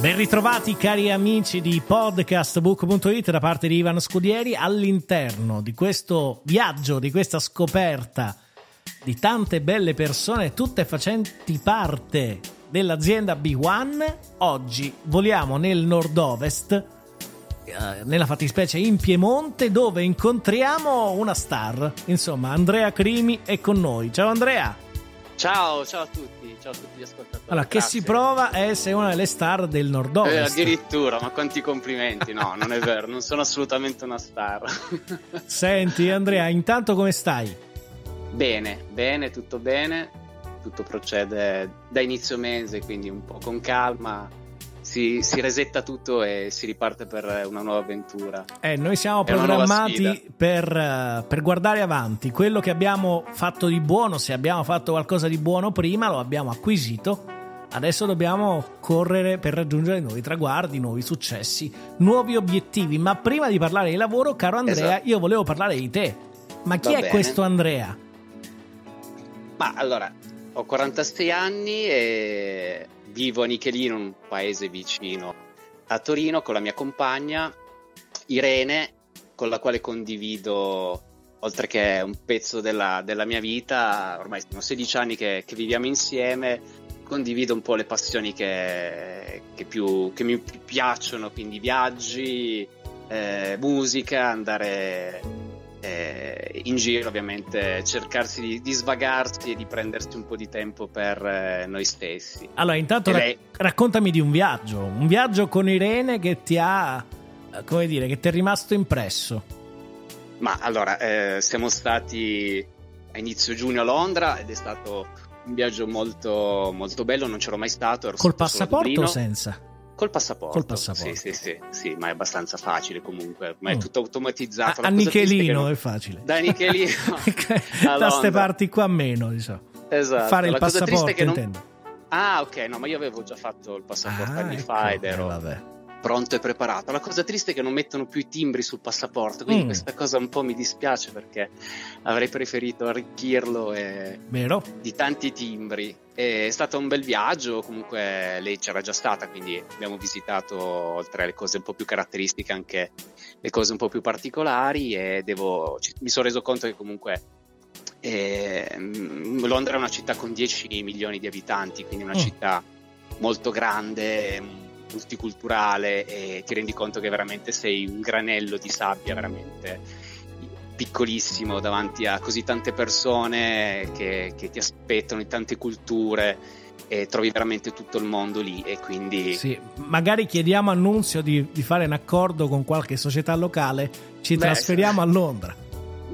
Ben ritrovati cari amici di podcastbook.it da parte di Ivan Scudieri all'interno di questo viaggio, di questa scoperta di tante belle persone, tutte facenti parte dell'azienda B1. Oggi voliamo nel nord-ovest, eh, nella fattispecie in Piemonte, dove incontriamo una star. Insomma, Andrea Crimi è con noi. Ciao Andrea! Ciao, ciao a tutti, ciao a tutti gli ascoltatori. Allora, che Grazie. si prova a essere una delle star del Eh, nord-ovest. addirittura, ma quanti complimenti? No, non è vero, non sono assolutamente una star. Senti Andrea, intanto come stai? bene, bene, tutto bene. Tutto procede da inizio mese, quindi un po' con calma. Si, si resetta tutto e si riparte per una nuova avventura. Eh, noi siamo È programmati per, eh, per guardare avanti. Quello che abbiamo fatto di buono, se abbiamo fatto qualcosa di buono prima, lo abbiamo acquisito. Adesso dobbiamo correre per raggiungere nuovi traguardi, nuovi successi, nuovi obiettivi. Ma prima di parlare di lavoro, caro Andrea, Esatto. io volevo parlare di te. Ma chi Va è bene. questo Andrea? Ma allora, ho 46 anni e vivo a Nichelino, un paese vicino a Torino, con la mia compagna Irene, con la quale condivido, oltre che un pezzo della, della mia vita, ormai sono 16 anni che, che viviamo insieme, condivido un po' le passioni che, che più, che mi piacciono, quindi viaggi, eh, musica, andare eh, in giro ovviamente cercarsi di, di svagarsi e di prendersi un po' di tempo per eh, noi stessi. Allora, intanto lei? raccontami di un viaggio. Un viaggio con Irene che ti ha, eh, come dire, che ti è rimasto impresso. Ma allora, eh, siamo stati a inizio giugno a Londra ed è stato un viaggio molto, molto bello, non c'ero mai stato. Col stato passaporto o senza? Col passaporto. Col passaporto. Sì, sì, sì, sì, ma è abbastanza facile comunque, ma è Mm. tutto automatizzato. A, a Nichelino non- è facile. Da Nichelino. da ste parti qua meno, diciamo. Esatto. Fare il La triste passaporto, non- intendo. Ah, ok, no, ma io avevo già fatto il passaporto Ah, anni ecco, fa ed eh, ero vabbè. Pronto e preparato. La cosa triste è che non mettono più i timbri sul passaporto, quindi Mm. questa cosa un po' mi dispiace perché avrei preferito arricchirlo e di tanti timbri. È stato un bel viaggio, comunque lei c'era già stata, quindi abbiamo visitato oltre alle cose un po' più caratteristiche anche le cose un po' più particolari e devo, mi sono reso conto che comunque ehm, Londra è una città con 10 milioni di abitanti, quindi una Mm. città molto grande, multiculturale e ti rendi conto che veramente sei un granello di sabbia veramente piccolissimo davanti a così tante persone che, che ti aspettano di tante culture e trovi veramente tutto il mondo lì e quindi Sì, magari chiediamo a Nunzio di, di fare un accordo con qualche società locale, ci Beh, trasferiamo a Londra.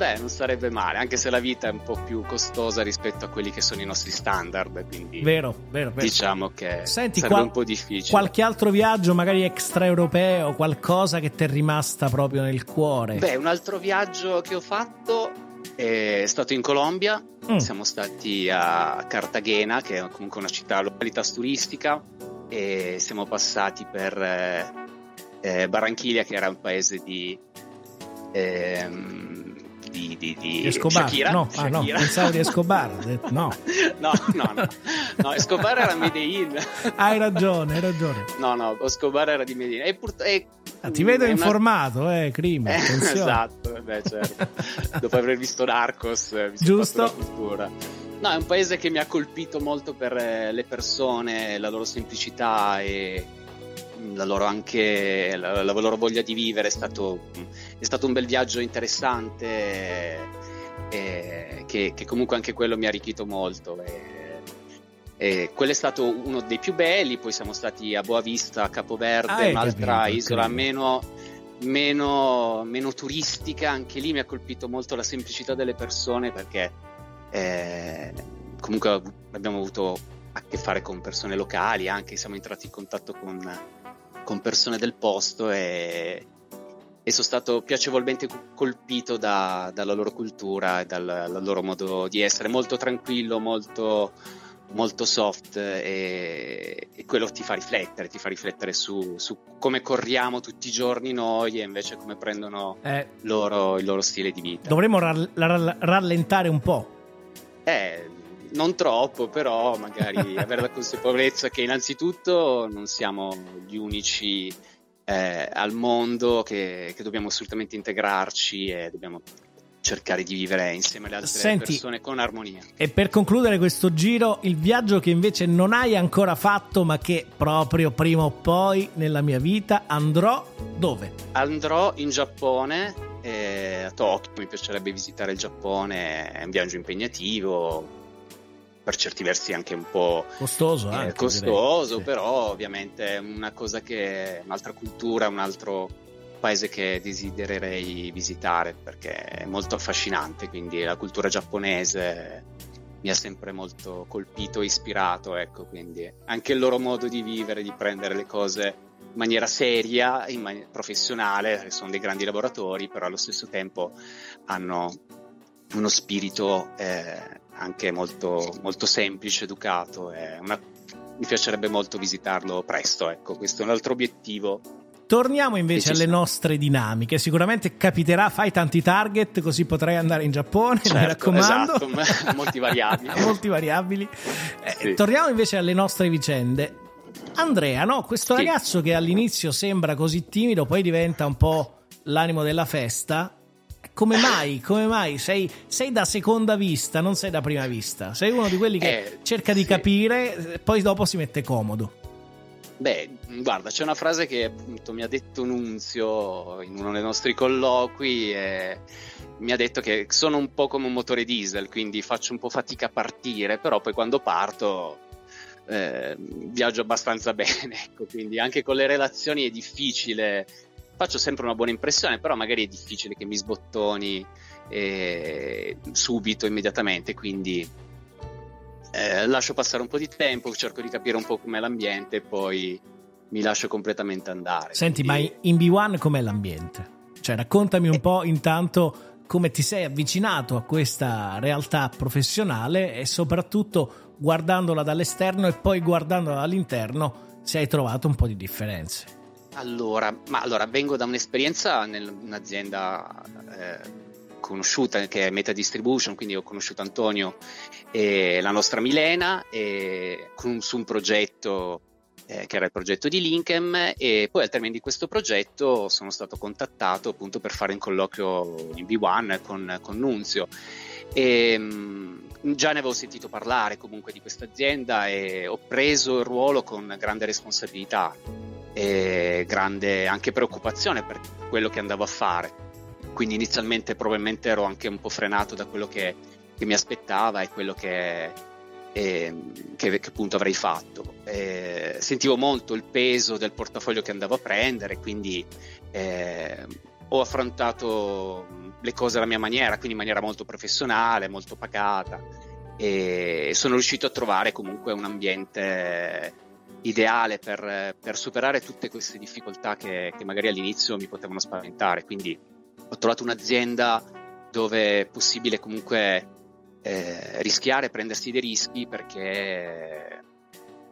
Beh non sarebbe male anche se la vita è un po' più costosa rispetto a quelli che sono i nostri standard quindi Vero, vero, vero. diciamo che Senti, sarebbe qual- un po' difficile Qualche altro viaggio, magari extraeuropeo, qualcosa che ti è rimasta proprio nel cuore? Beh, un altro viaggio che ho fatto è stato in Colombia. Mm. Siamo stati a Cartagena, che è comunque una città località turistica, e siamo passati per eh, eh, Barranquilla, che era un paese di. ehm, di, di, di Escobar? Shakira. no, ah, no, Shakira. pensavo di Escobar. No, no, no, no, no, Escobar era Medellin. hai ragione, hai ragione. No, no, Escobar era di Medina. E, pur- e Ah, ti vedo è una- informato, eh, Crime. Eh, esatto, beh, certo. Dopo aver visto Narcos, eh, mi sono Giusto. la cultura. No, è un paese che mi ha colpito molto per eh, le persone, la loro semplicità e mm, la loro anche la, la loro voglia di vivere. È stato, è stato un bel viaggio interessante eh, eh, che, che comunque anche quello mi ha arricchito molto. E, e quello è stato uno dei più belli, poi siamo stati a Boavista, a Capoverde, Ah, un'altra capito, isola meno, meno, meno turistica, anche lì mi ha colpito molto la semplicità delle persone perché eh, comunque abbiamo avuto a che fare con persone locali, anche siamo entrati in contatto con, con persone del posto e, e sono stato piacevolmente colpito da- dalla loro cultura e dal, dal loro modo di essere, molto tranquillo, molto, molto soft e, e quello ti fa riflettere, ti fa riflettere su, su come corriamo tutti i giorni noi e invece come prendono Eh, loro, il loro stile di vita. dovremmo ral- ra- rallentare un po'. Eh, non troppo, però magari avere la consapevolezza che innanzitutto non siamo gli unici eh, al mondo, che, che dobbiamo assolutamente integrarci e dobbiamo cercare di vivere insieme alle altre Senti, persone con armonia. E per concludere questo giro, il viaggio che invece non hai ancora fatto, ma che proprio prima o poi nella mia vita andrò dove? Andrò in Giappone, eh, a Tokyo, mi piacerebbe visitare il Giappone, è un viaggio impegnativo, per certi versi anche un po' Costoso, Eh, anche, costoso, direi. Sì. però ovviamente è una cosa che un'altra cultura, un altro paese che desidererei visitare perché è molto affascinante, quindi la cultura giapponese mi ha sempre molto colpito e ispirato, ecco, quindi anche il loro modo di vivere, di prendere le cose in maniera seria, in maniera professionale, sono dei grandi lavoratori, però allo stesso tempo hanno uno spirito eh, anche molto, molto semplice, educato. È una- mi piacerebbe molto visitarlo presto, ecco, questo è un altro obiettivo. Torniamo invece alle nostre dinamiche. Sicuramente capiterà, fai tanti target, così potrai andare in Giappone, mi Certo, raccomando. esatto, molti variabili. Molti variabili. Eh, Sì. Torniamo invece alle nostre vicende. Andrea, no? Questo Sì. ragazzo che all'inizio sembra così timido, poi diventa un po' l'animo della festa. Come mai? Come mai? Sei, sei da seconda vista, non sei da prima vista. Sei uno di quelli che Eh, cerca di sì. capire, poi dopo si mette comodo. Beh, guarda, c'è una frase che appunto mi ha detto Nunzio in uno dei nostri colloqui e mi ha detto che sono un po' come un motore diesel, quindi faccio un po' fatica a partire, però poi quando parto eh, viaggio abbastanza bene, ecco, quindi anche con le relazioni è difficile, faccio sempre una buona impressione, però magari è difficile che mi sbottoni eh, subito, immediatamente, quindi eh, lascio passare un po' di tempo, cerco di capire un po' com'è l'ambiente e poi mi lascio completamente andare. Senti, ma Quindi- in B1 com'è l'ambiente? Cioè, raccontami un po' intanto come ti sei avvicinato a questa realtà professionale e soprattutto guardandola dall'esterno e poi guardandola dall'interno se hai trovato un po' di differenze. Allora, ma allora vengo da un'esperienza in un'azienda eh, conosciuta che è Meta Distribution, quindi ho conosciuto Antonio e la nostra Milena e con- su un progetto eh, che era il progetto di Linkem e poi al termine di questo progetto sono stato contattato appunto per fare un colloquio in B1 con, con Nunzio. E mh, già ne avevo sentito parlare comunque di questa azienda e ho preso il ruolo con grande responsabilità e grande anche preoccupazione per quello che andavo a fare. Quindi inizialmente probabilmente ero anche un po' frenato da quello che, che mi aspettava e quello che, ehm, che, che appunto avrei fatto. Eh, sentivo molto il peso del portafoglio che andavo a prendere, quindi eh, ho affrontato le cose alla mia maniera, quindi in maniera molto professionale, molto pacata e sono riuscito a trovare comunque un ambiente ideale per, per superare tutte queste difficoltà che, che magari all'inizio mi potevano spaventare. Quindi ho trovato un'azienda dove è possibile comunque eh, rischiare, prendersi dei rischi perché,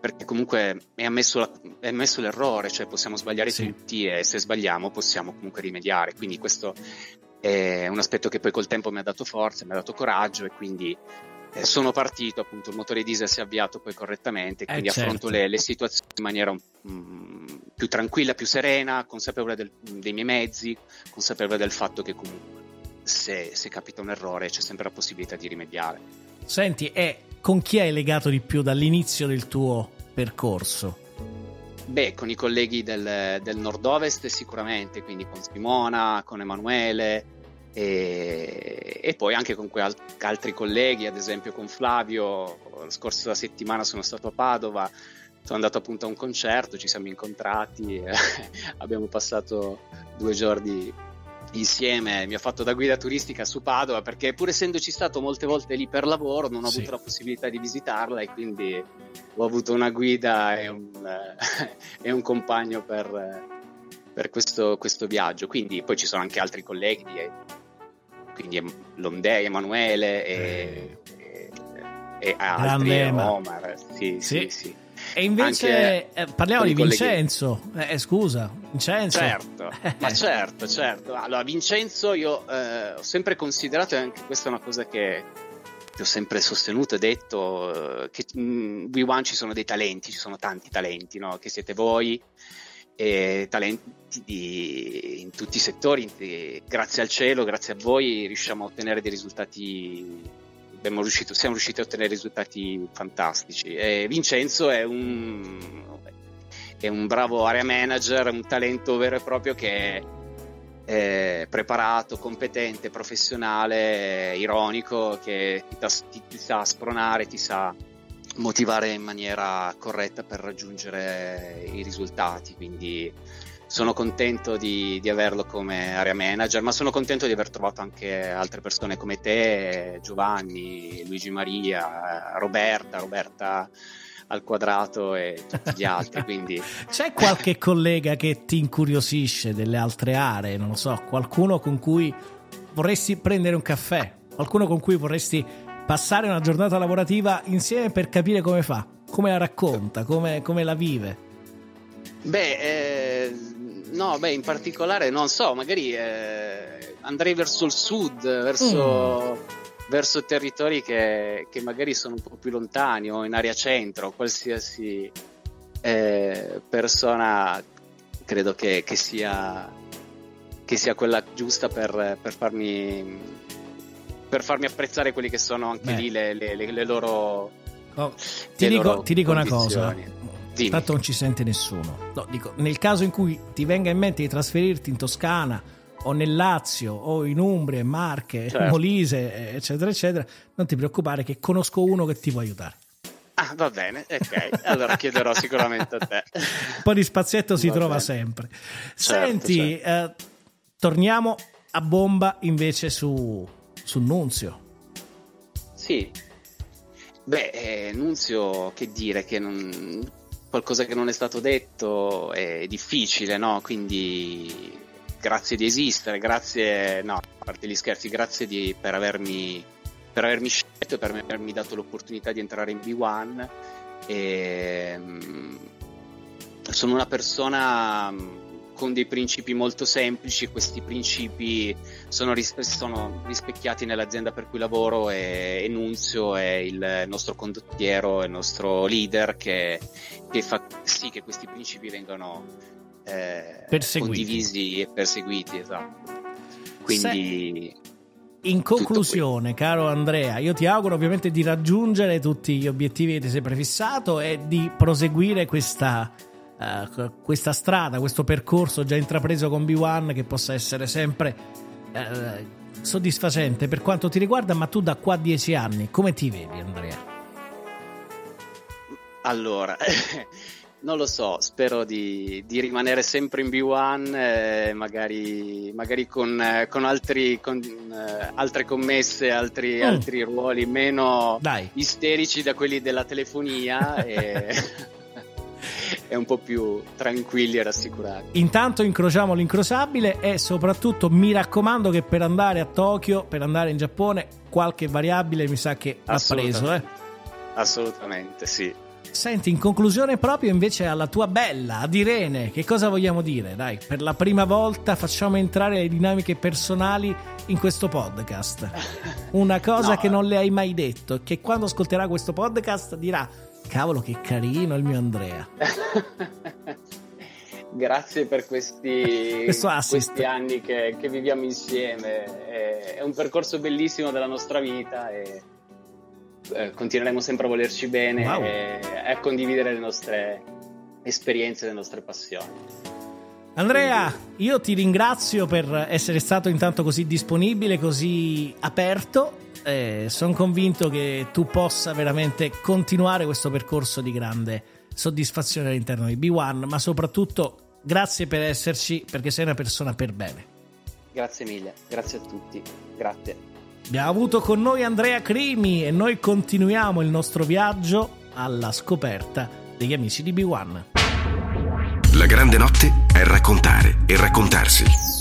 perché comunque è ammesso, la- è ammesso l'errore, cioè possiamo sbagliare Sì. tutti e se sbagliamo possiamo comunque rimediare. Quindi questo è un aspetto che poi col tempo mi ha dato forza, mi ha dato coraggio e quindi sono partito, appunto, il motore diesel si è avviato poi correttamente, quindi Eh, certo. affronto le, le situazioni in maniera mm, più tranquilla, più serena, consapevole del- dei miei mezzi, consapevole del fatto che comunque se, se capita un errore c'è sempre la possibilità di rimediare. Senti, e con chi hai legato di più dall'inizio del tuo percorso? Beh, con i colleghi del, del nord-ovest sicuramente, quindi con Simona, con Emanuele e, e poi anche con quei al- altri colleghi, ad esempio con Flavio, la scorsa settimana sono stato a Padova, sono andato appunto a un concerto, ci siamo incontrati, abbiamo passato due giorni insieme, mi ha fatto da guida turistica su Padova perché pur essendoci stato molte volte lì per lavoro non ho Sì. avuto la possibilità di visitarla e quindi ho avuto una guida e un, e un compagno per, per questo, questo viaggio. Quindi poi ci sono anche altri colleghi, di- quindi Londei, Emanuele e, e, e altri, Ema. Omar. Sì, sì, Sì. sì. E invece eh, parliamo di. Vincenzo. Eh, scusa, Vincenzo. Certo, ma certo, certo. Allora, Vincenzo, io eh, ho sempre considerato, e anche questa è una cosa che, ho sempre sostenuto e detto, eh, che in V1 ci sono dei talenti, ci sono tanti talenti, no? che siete voi, e talenti di- in tutti i settori. e grazie al cielo, grazie a voi, riusciamo a ottenere dei risultati. Riuscito, siamo riusciti a ottenere risultati fantastici. E Vincenzo è un, è un bravo area manager, un talento vero e proprio che è preparato, competente, professionale, ironico, che ti, ti- ti sa spronare, ti sa motivare in maniera corretta per raggiungere i risultati. Quindi sono contento di, di averlo come area manager, ma sono contento di aver trovato anche altre persone come te, Giovanni, Luigi Maria, Roberta, Roberta al quadrato e tutti gli altri. Quindi C'è qualche collega che ti incuriosisce delle altre aree? Non lo so, qualcuno con cui vorresti prendere un caffè? Qualcuno con cui vorresti passare una giornata lavorativa insieme per capire come fa, come la racconta, come, come la vive? Beh, eh, no, beh, in particolare non so, magari eh, andrei verso il sud, verso, verso territori che, che magari sono un po' più lontani o in area centro, qualsiasi eh, persona credo che, che sia, che sia quella giusta per, per farmi per farmi apprezzare quelli che sono anche Beh. lì le, le- le- le loro Oh, ti dico, ti dico una cosa. Dimmi. Tanto non ci sente nessuno. No, dico, nel caso in cui ti venga in mente di trasferirti in Toscana o nel Lazio o in Umbria, Marche, Certo. Molise, eccetera, eccetera, non ti preoccupare che conosco uno che ti può aiutare. Ah, va bene, ok. Allora chiederò sicuramente a te. Un po' di spazietto si Va trova bene. sempre. Certo, Senti, eh, torniamo a bomba invece su, su Nunzio. Sì. Beh, eh, Nunzio, che dire, che non... qualcosa che non è stato detto è difficile, no? Quindi grazie di esistere, grazie, no, a parte gli scherzi, grazie di- per, avermi, per avermi scelto e per avermi dato l'opportunità di entrare in B1. E, mm, sono una persona con dei principi molto semplici questi principi sono, ris- sono rispecchiati nell'azienda per cui lavoro e, e Nunzio è il nostro condottiero, il nostro leader che, che fa sì che questi principi vengano eh, condivisi e perseguiti. Esatto. Quindi In conclusione, caro Andrea, io ti auguro ovviamente di raggiungere tutti gli obiettivi che ti sei prefissato e di proseguire questa, eh, questa strada, questo percorso già intrapreso con B1 che possa essere sempre eh, soddisfacente per quanto ti riguarda, ma tu da qua a dieci anni come ti vedi Andrea? Allora, non lo so, spero di, di rimanere sempre in B1, eh, magari, magari con, eh, con, altri, con eh, altre commesse, altri, Mm. altri ruoli meno Dai. isterici da quelli della telefonia e, e un po' più tranquilli e rassicurati. Intanto incrociamo l'incrociabile e soprattutto mi raccomando che per andare a Tokyo, per andare in Giappone, qualche variabile mi sa che ha preso. Eh? Assolutamente sì. Senti, in conclusione proprio invece alla tua bella, ad Irene, che cosa vogliamo dire? Dai, per la prima volta facciamo entrare le dinamiche personali in questo podcast. Una cosa No. che non le hai mai detto che quando ascolterà questo podcast dirà cavolo che carino il mio Andrea. Grazie per questi, questi anni che, che viviamo insieme. È, è un percorso bellissimo della nostra vita e eh, continueremo sempre a volerci bene Wow. e a condividere le nostre esperienze, le nostre passioni. Andrea, io ti ringrazio per essere stato intanto così disponibile, così aperto. Sono convinto che tu possa veramente continuare questo percorso di grande soddisfazione all'interno di B1, ma soprattutto grazie per esserci perché sei una persona per bene. Grazie mille, grazie a tutti, grazie. Abbiamo avuto con noi Andrea Crimi e noi continuiamo il nostro viaggio alla scoperta degli amici di B1. La grande notte è raccontare e raccontarsi.